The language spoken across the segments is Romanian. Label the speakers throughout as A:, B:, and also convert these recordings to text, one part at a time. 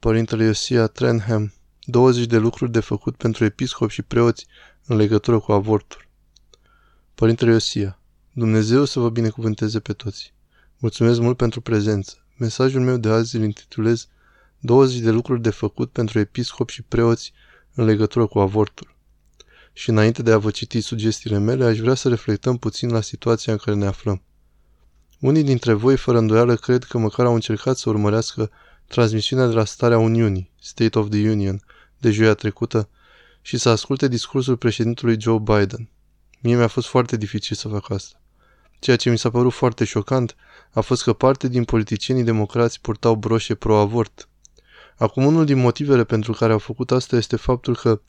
A: Părintele Iosia Trenham, 20 de lucruri de făcut pentru episcopi și preoți în legătură cu avortul. Părintele Iosia, Dumnezeu să vă binecuvânteze pe toți. Mulțumesc mult pentru prezență. Mesajul meu de azi îl intitulez 20 de lucruri de făcut pentru episcopi și preoți în legătură cu avortul. Și înainte de a vă citi sugestiile mele, aș vrea să reflectăm puțin la situația în care ne aflăm. Unii dintre voi, fără îndoială, cred că măcar au încercat să urmărească transmisiunea de la Starea Uniunii, State of the Union, de joia trecută, și să asculte discursul președintelui Joe Biden. Mie mi-a fost foarte dificil să fac asta. Ceea ce mi s-a părut foarte șocant a fost că parte din politicienii democrați purtau broșe pro-avort. Acum unul din motivele pentru care au făcut asta este faptul că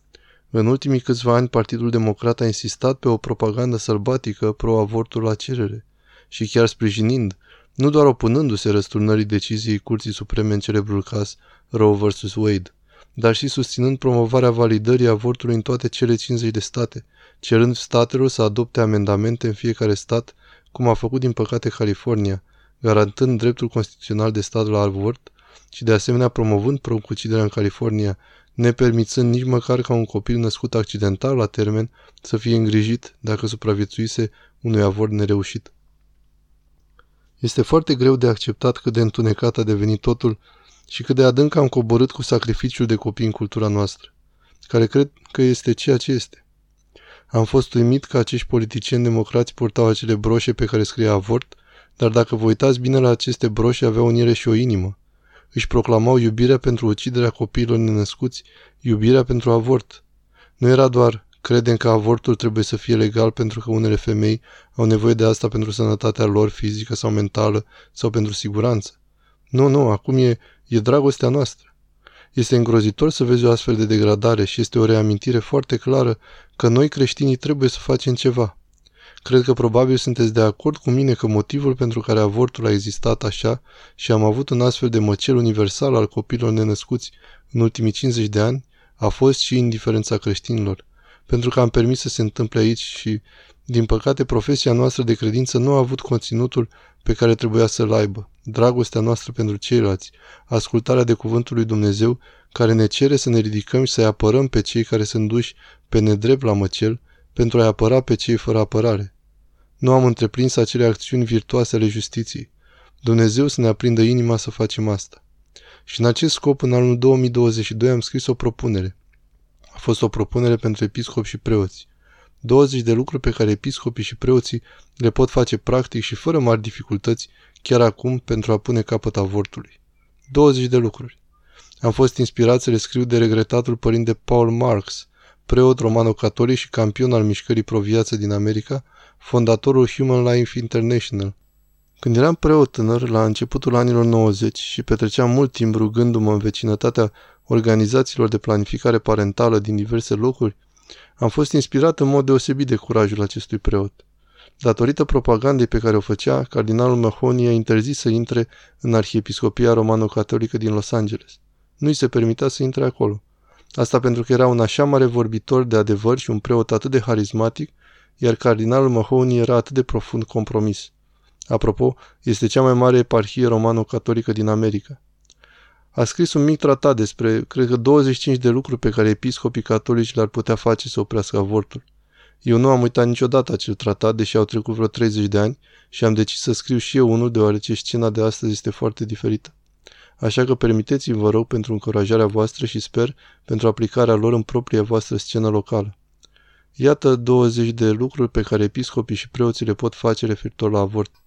A: în ultimii câțiva ani Partidul Democrat a insistat pe o propagandă sălbatică pro-avortul la cerere și chiar sprijinind, nu doar opunându-se răsturnării deciziei Curții Supreme în celebrul caz Roe vs. Wade, dar și susținând promovarea validării avortului în toate cele 50 de state, cerând statelor să adopte amendamente în fiecare stat, cum a făcut din păcate California, garantând dreptul constituțional de stat la avort și de asemenea promovând procuciderea în California, nepermițând nici măcar ca un copil născut accidental la termen să fie îngrijit dacă supraviețuise unui avort nereușit. Este foarte greu de acceptat cât de întunecat a devenit totul și cât de adânc am coborât cu sacrificiul de copii în cultura noastră, care cred că este ceea ce este. Am fost uimit că acești politicieni democrați purtau acele broșe pe care scria avort, dar dacă vă uitați bine la aceste broșe, aveau în ele și o inimă. Își proclamau iubirea pentru uciderea copiilor nenăscuți, iubirea pentru avort. Nu era doar Credem că avortul trebuie să fie legal pentru că unele femei au nevoie de asta pentru sănătatea lor fizică sau mentală sau pentru siguranță. Nu, nu, acum e, e dragostea noastră. Este îngrozitor să vezi o astfel de degradare și este o reamintire foarte clară că noi creștinii trebuie să facem ceva. Cred că probabil sunteți de acord cu mine că motivul pentru care avortul a existat așa și am avut un astfel de măcel universal al copilor nenăscuți în ultimii 50 de ani a fost și indiferența creștinilor pentru că am permis să se întâmple aici și, din păcate, profesia noastră de credință nu a avut conținutul pe care trebuia să-l aibă, dragostea noastră pentru ceilalți, ascultarea de cuvântul lui Dumnezeu, care ne cere să ne ridicăm și să-i apărăm pe cei care sunt duși pe nedrept la măcel, pentru a-i apăra pe cei fără apărare. Nu am întreprins acele acțiuni virtuoase ale justiției. Dumnezeu să ne aprindă inima să facem asta. Și în acest scop, în anul 2022, am scris o propunere fost o propunere pentru episcopi și preoți. 20 de lucruri pe care episcopii și preoții le pot face practic și fără mari dificultăți chiar acum pentru a pune capăt avortului. 20 de lucruri. Am fost inspirat să le scriu de regretatul părinte Paul Marks, preot romano-catolic și campion al mișcării pro-viață din America, fondatorul Human Life International. Când eram preot tânăr, la începutul anilor 90 și petreceam mult timp rugându-mă în vecinătatea organizațiilor de planificare parentală din diverse locuri, am fost inspirat în mod deosebit de curajul acestui preot. Datorită propagandei pe care o făcea, cardinalul Mahoney a interzis să intre în arhiepiscopia romano-catolică din Los Angeles. Nu i se permitea să intre acolo. Asta pentru că era un așa mare vorbitor de adevăr și un preot atât de harismatic, iar cardinalul Mahoney era atât de profund compromis. Apropo, este cea mai mare eparhie romano-catolică din America a scris un mic tratat despre, cred că 25 de lucruri pe care episcopii catolici le-ar putea face să oprească avortul. Eu nu am uitat niciodată acel tratat, deși au trecut vreo 30 de ani și am decis să scriu și eu unul, deoarece scena de astăzi este foarte diferită. Așa că permiteți-mi, vă rog, pentru încurajarea voastră și sper pentru aplicarea lor în propria voastră scenă locală. Iată 20 de lucruri pe care episcopii și preoții le pot face referitor la avort.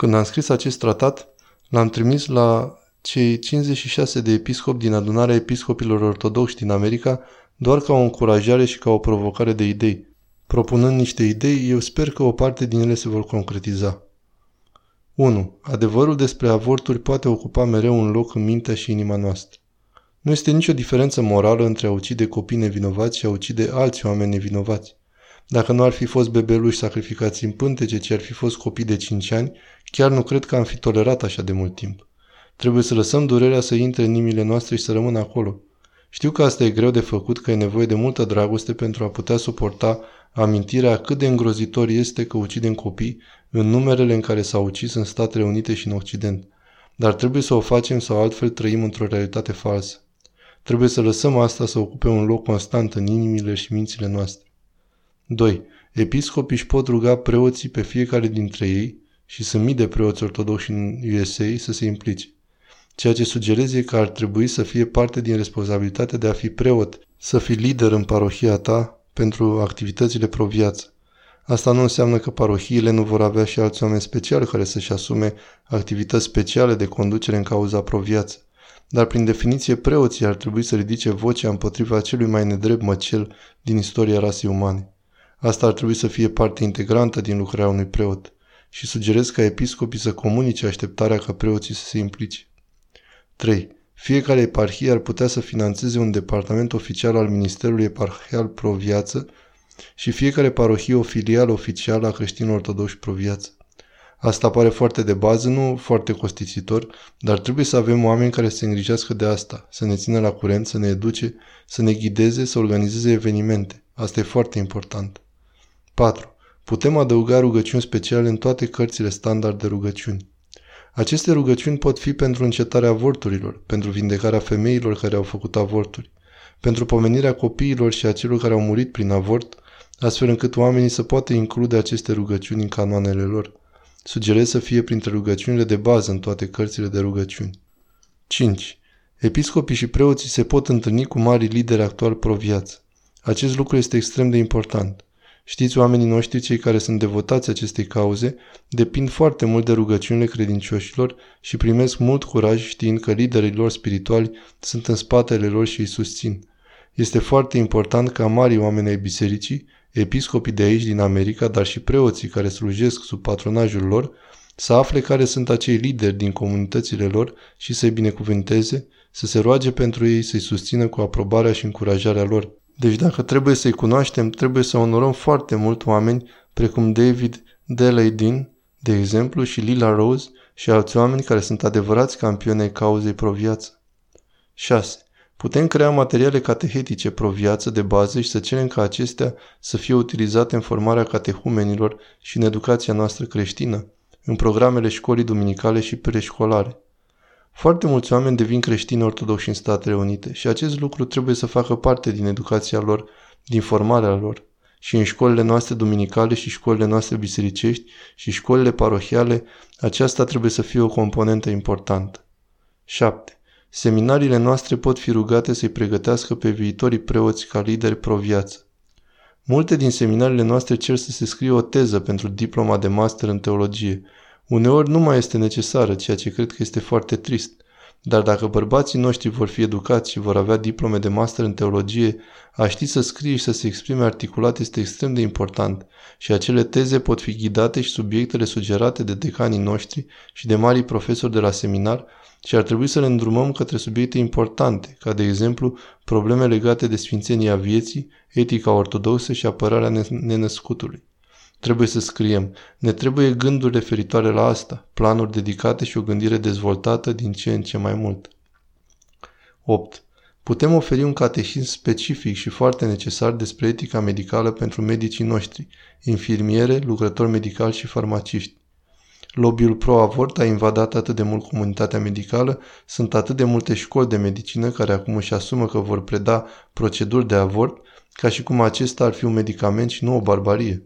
A: Când am scris acest tratat, l-am trimis la cei 56 de episcopi din adunarea episcopilor ortodoxi din America doar ca o încurajare și ca o provocare de idei. Propunând niște idei, eu sper că o parte din ele se vor concretiza. 1. Adevărul despre avorturi poate ocupa mereu un loc în mintea și inima noastră. Nu este nicio diferență morală între a ucide copii nevinovați și a ucide alți oameni nevinovați. Dacă nu ar fi fost bebeluși sacrificați în pântece, ci ar fi fost copii de 5 ani, chiar nu cred că am fi tolerat așa de mult timp. Trebuie să lăsăm durerea să intre în inimile noastre și să rămână acolo. Știu că asta e greu de făcut, că e nevoie de multă dragoste pentru a putea suporta amintirea cât de îngrozitor este că ucidem copii în numerele în care s-au ucis în Statele Unite și în Occident. Dar trebuie să o facem sau altfel trăim într-o realitate falsă. Trebuie să lăsăm asta să ocupe un loc constant în inimile și mințile noastre. 2. Episcopii își pot ruga preoții pe fiecare dintre ei și sunt mii de preoți ortodoxi în USA să se implice. Ceea ce sugerez e că ar trebui să fie parte din responsabilitatea de a fi preot, să fii lider în parohia ta pentru activitățile pro-viață. Asta nu înseamnă că parohiile nu vor avea și alți oameni speciali care să-și asume activități speciale de conducere în cauza pro-viață. Dar prin definiție preoții ar trebui să ridice vocea împotriva celui mai nedrept măcel din istoria rasei umane. Asta ar trebui să fie parte integrantă din lucrarea unui preot și sugerez ca episcopii să comunice așteptarea ca preoții să se implice. 3. Fiecare eparhie ar putea să financeze un departament oficial al Ministerului Eparhial Pro-Viață și fiecare parohie o filială oficială a creștinilor ortodoxi Pro-Viață. Asta pare foarte de bază, nu foarte costisitor, dar trebuie să avem oameni care să se îngrijească de asta, să ne țină la curent, să ne educe, să ne ghideze, să organizeze evenimente. Asta e foarte important. 4. Putem adăuga rugăciuni speciale în toate cărțile standard de rugăciuni. Aceste rugăciuni pot fi pentru încetarea avorturilor, pentru vindecarea femeilor care au făcut avorturi, pentru pomenirea copiilor și a celor care au murit prin avort, astfel încât oamenii să poată include aceste rugăciuni în canoanele lor. Sugerez să fie printre rugăciunile de bază în toate cărțile de rugăciuni. 5. Episcopii și preoții se pot întâlni cu mari lideri actual pro-viață. Acest lucru este extrem de important. Știți, oamenii noștri, cei care sunt devotați acestei cauze, depind foarte mult de rugăciunile credincioșilor și primesc mult curaj știind că liderii lor spirituali sunt în spatele lor și îi susțin. Este foarte important ca mari oameni ai bisericii, episcopii de aici din America, dar și preoții care slujesc sub patronajul lor, să afle care sunt acei lideri din comunitățile lor și să-i binecuvânteze, să se roage pentru ei, să-i susțină cu aprobarea și încurajarea lor. Deci dacă trebuie să-i cunoaștem, trebuie să onorăm foarte mult oameni precum David Daleidin, de exemplu, și Lila Rose și alți oameni care sunt adevărați campioni ai cauzei pro-viață. 6. Putem crea materiale catehetice pro-viață de bază și să cerem ca acestea să fie utilizate în formarea catehumenilor și în educația noastră creștină, în programele școlii duminicale și preșcolare. Foarte mulți oameni devin creștini ortodoxi în Statele Unite și acest lucru trebuie să facă parte din educația lor, din formarea lor. Și în școlile noastre duminicale și școlile noastre bisericești și școlile parohiale, aceasta trebuie să fie o componentă importantă. 7. Seminariile noastre pot fi rugate să-i pregătească pe viitorii preoți ca lideri pro-viață. Multe din seminariile noastre cer să se scrie o teză pentru diploma de master în teologie, Uneori nu mai este necesară, ceea ce cred că este foarte trist. Dar dacă bărbații noștri vor fi educați și vor avea diplome de master în teologie, a ști să scrie și să se exprime articulat este extrem de important și acele teze pot fi ghidate și subiectele sugerate de decanii noștri și de marii profesori de la seminar și ar trebui să le îndrumăm către subiecte importante, ca de exemplu probleme legate de sfințenia vieții, etica ortodoxă și apărarea nenăscutului. Trebuie să scriem. Ne trebuie gânduri referitoare la asta, planuri dedicate și o gândire dezvoltată din ce în ce mai mult. 8. Putem oferi un catehism specific și foarte necesar despre etica medicală pentru medicii noștri, infirmiere, lucrători medicali și farmaciști. Lobbyul pro-avort a invadat atât de mult comunitatea medicală, sunt atât de multe școli de medicină care acum își asumă că vor preda proceduri de avort, ca și cum acesta ar fi un medicament și nu o barbarie.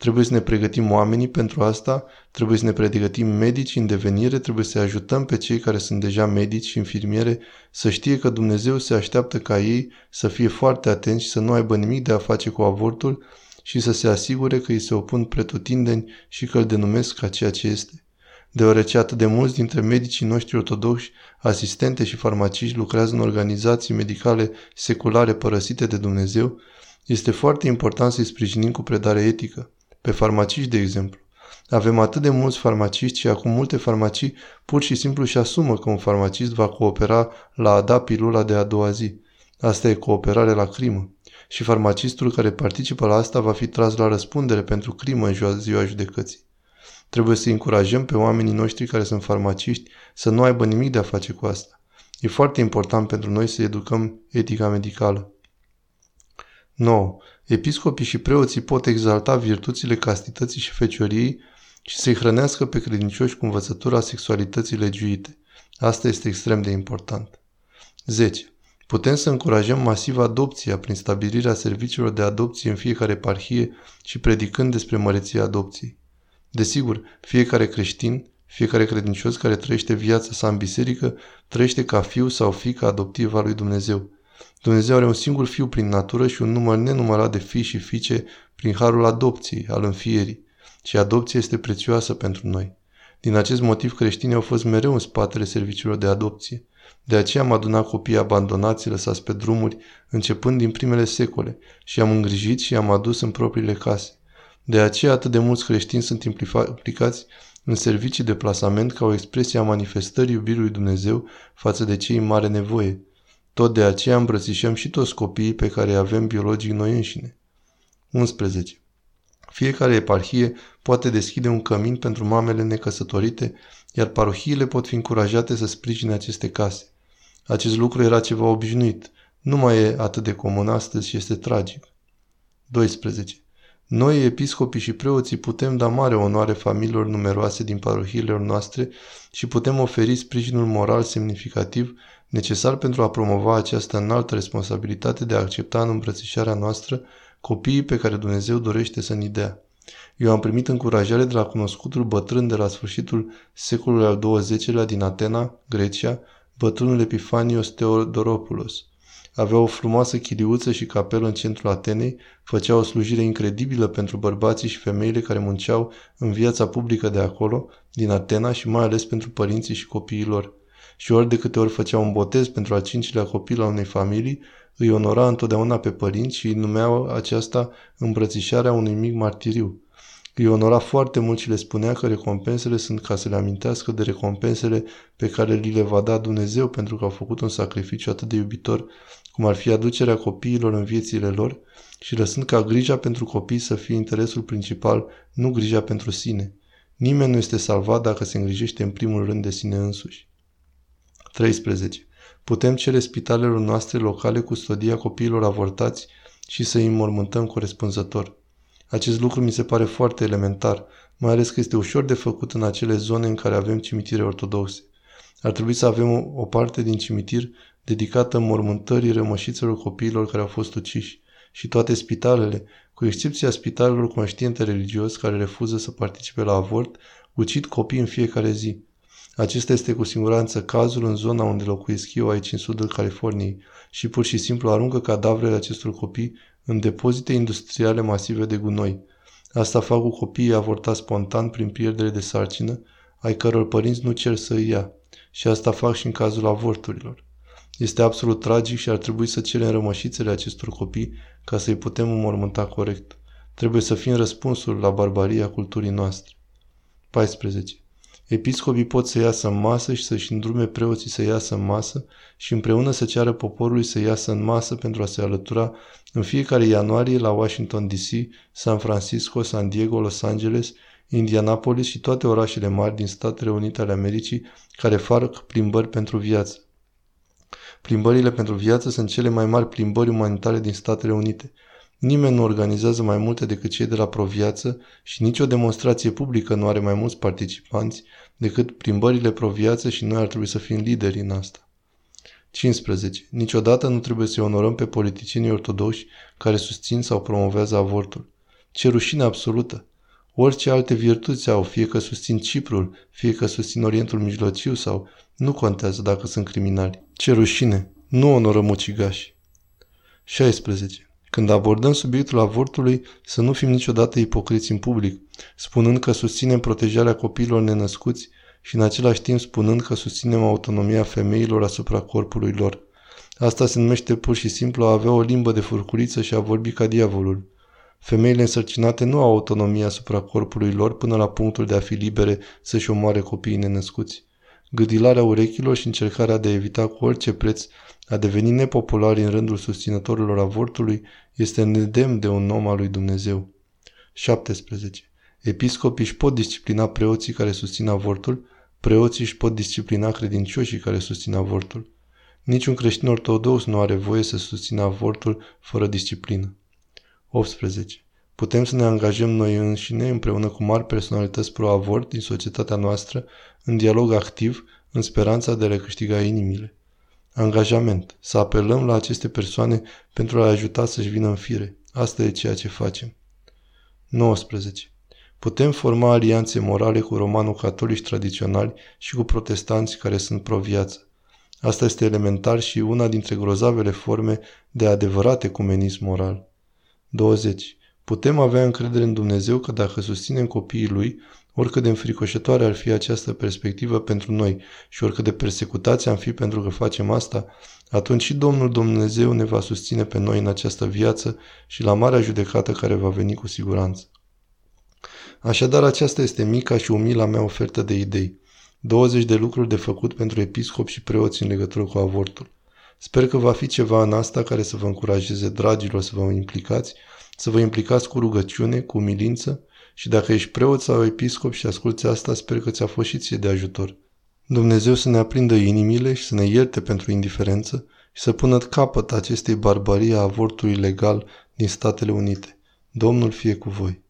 A: Trebuie să ne pregătim oamenii pentru asta, trebuie să ne pregătim medici în devenire, trebuie să ajutăm pe cei care sunt deja medici și infirmiere să știe că Dumnezeu se așteaptă ca ei să fie foarte atenți și să nu aibă nimic de a face cu avortul și să se asigure că îi se opun pretutindeni și că îl denumesc ca ceea ce este. Deoarece atât de mulți dintre medicii noștri ortodoxi, asistente și farmaciști lucrează în organizații medicale seculare părăsite de Dumnezeu, este foarte important să-i sprijinim cu predare etică pe farmaciști, de exemplu. Avem atât de mulți farmaciști și acum multe farmacii pur și simplu și asumă că un farmacist va coopera la a da pilula de a doua zi. Asta e cooperare la crimă. Și farmacistul care participă la asta va fi tras la răspundere pentru crimă în ziua judecății. Trebuie să încurajăm pe oamenii noștri care sunt farmaciști să nu aibă nimic de a face cu asta. E foarte important pentru noi să educăm etica medicală. 9. Episcopii și preoții pot exalta virtuțile castității și fecioriei și să-i hrănească pe credincioși cu învățătura sexualității legiuite. Asta este extrem de important. 10. Putem să încurajăm masiv adopția prin stabilirea serviciilor de adopție în fiecare eparhie și predicând despre măreția adopției. Desigur, fiecare creștin, fiecare credincios care trăiește viața sa în biserică, trăiește ca fiu sau fică adoptivă a lui Dumnezeu. Dumnezeu are un singur fiu prin natură și un număr nenumărat de fii și fiice prin harul adopției, al înfierii. Și adopția este prețioasă pentru noi. Din acest motiv creștinii au fost mereu în spatele serviciilor de adopție. De aceea am adunat copiii abandonați, lăsați pe drumuri, începând din primele secole, și am îngrijit și am adus în propriile case. De aceea atât de mulți creștini sunt implicați în servicii de plasament ca o expresie a manifestării iubirii lui Dumnezeu față de cei în mare nevoie. Tot de aceea îmbrățișăm și toți copiii pe care îi avem biologic noi înșine. 11. Fiecare eparhie poate deschide un cămin pentru mamele necăsătorite, iar parohiile pot fi încurajate să sprijine aceste case. Acest lucru era ceva obișnuit, nu mai e atât de comun astăzi și este tragic. 12. Noi, episcopii și preoții, putem da mare onoare familiilor numeroase din parohiile noastre și putem oferi sprijinul moral semnificativ necesar pentru a promova această înaltă responsabilitate de a accepta în îmbrățișarea noastră copiii pe care Dumnezeu dorește să ni dea. Eu am primit încurajare de la cunoscutul bătrân de la sfârșitul secolului al XX-lea din Atena, Grecia, bătrânul Epifanios Teodoropoulos. Avea o frumoasă chiliuță și capelă în centrul Atenei, făcea o slujire incredibilă pentru bărbații și femeile care munceau în viața publică de acolo, din Atena și mai ales pentru părinții și copiii lor. Și ori de câte ori făcea un botez pentru al cincilea copil al unei familii, îi onora întotdeauna pe părinți și îi numea aceasta îmbrățișarea unui mic martiriu. Îi onora foarte mult și le spunea că recompensele sunt ca să le amintească de recompensele pe care li le va da Dumnezeu pentru că au făcut un sacrificiu atât de iubitor, cum ar fi aducerea copiilor în viețile lor și lăsând ca grija pentru copii să fie interesul principal, nu grija pentru sine. Nimeni nu este salvat dacă se îngrijește în primul rând de sine însuși. 13. Putem cere spitalelor noastre locale custodia copiilor avortați și să îi înmormântăm corespunzător. Acest lucru mi se pare foarte elementar, mai ales că este ușor de făcut în acele zone în care avem cimitire ortodoxe. Ar trebui să avem o parte din cimitir dedicată mormântării rămășițelor copiilor care au fost uciși și toate spitalele, cu excepția spitalelor conștiente religios care refuză să participe la avort, ucid copii în fiecare zi. Acesta este cu siguranță cazul în zona unde locuiesc eu aici în sudul Californiei și pur și simplu aruncă cadavrele acestor copii în depozite industriale masive de gunoi. Asta fac cu copiii avortați spontan prin pierdere de sarcină, ai căror părinți nu cer să îi ia. Și asta fac și în cazul avorturilor. Este absolut tragic și ar trebui să cerem rămășițele acestor copii ca să-i putem înmormânta corect. Trebuie să fim răspunsul la barbaria culturii noastre. 14. Episcopii pot să iasă în masă și să-și îndrume preoții să iasă în masă și împreună să ceară poporului să iasă în masă pentru a se alătura în fiecare ianuarie la Washington DC, San Francisco, San Diego, Los Angeles, Indianapolis și toate orașele mari din Statele Unite ale Americii care fac plimbări pentru viață. Plimbările pentru viață sunt cele mai mari plimbări umanitare din Statele Unite. Nimeni nu organizează mai multe decât cei de la Proviață și nicio demonstrație publică nu are mai mulți participanți decât plimbările Proviață și noi ar trebui să fim lideri în asta. 15. Niciodată nu trebuie să onorăm pe politicienii ortodoxi care susțin sau promovează avortul. Ce rușine absolută! Orice alte virtuți au, fie că susțin Ciprul, fie că susțin Orientul Mijlociu sau nu contează dacă sunt criminali. Ce rușine! Nu onorăm ucigași. 16. Când abordăm subiectul avortului, să nu fim niciodată ipocriți în public, spunând că susținem protejarea copiilor nenăscuți și în același timp spunând că susținem autonomia femeilor asupra corpului lor. Asta se numește pur și simplu a avea o limbă de furculiță și a vorbi ca diavolul. Femeile însărcinate nu au autonomie asupra corpului lor până la punctul de a fi libere să-și omoare copiii nenăscuți. Gâdilarea urechilor și încercarea de a evita cu orice preț a deveni nepopulari în rândul susținătorilor avortului este nedemn de un om al lui Dumnezeu. 17. Episcopii își pot disciplina preoții care susțin avortul, preoții își pot disciplina credincioșii care susțin avortul. Niciun creștin ortodox nu are voie să susțină avortul fără disciplină. 18. Putem să ne angajăm noi înșine, împreună cu mari personalități pro-avort din societatea noastră, în dialog activ, în speranța de a recâștiga inimile. Angajament. Să apelăm la aceste persoane pentru a ajuta să-și vină în fire. Asta e ceea ce facem. 19. Putem forma alianțe morale cu romano-catolici tradiționali și cu protestanți care sunt pro-viață. Asta este elementar și una dintre grozavele forme de adevărat ecumenism moral. 20. Putem avea încredere în Dumnezeu că dacă susținem copiii Lui, oricât de înfricoșătoare ar fi această perspectivă pentru noi și oricât de persecutați am fi pentru că facem asta, atunci și Domnul Dumnezeu ne va susține pe noi în această viață și la marea judecată care va veni cu siguranță. Așadar, aceasta este mica și umila mea ofertă de idei. 20 de lucruri de făcut pentru episcop și preoți în legătură cu avortul. Sper că va fi ceva în asta care să vă încurajeze, dragilor, să vă implicați, să vă implicați cu rugăciune, cu umilință și dacă ești preot sau episcop și asculți asta, sper că ți-a fost și ție de ajutor. Dumnezeu să ne aprindă inimile și să ne ierte pentru indiferență și să pună capăt acestei barbarii a avortului legal din Statele Unite. Domnul fie cu voi!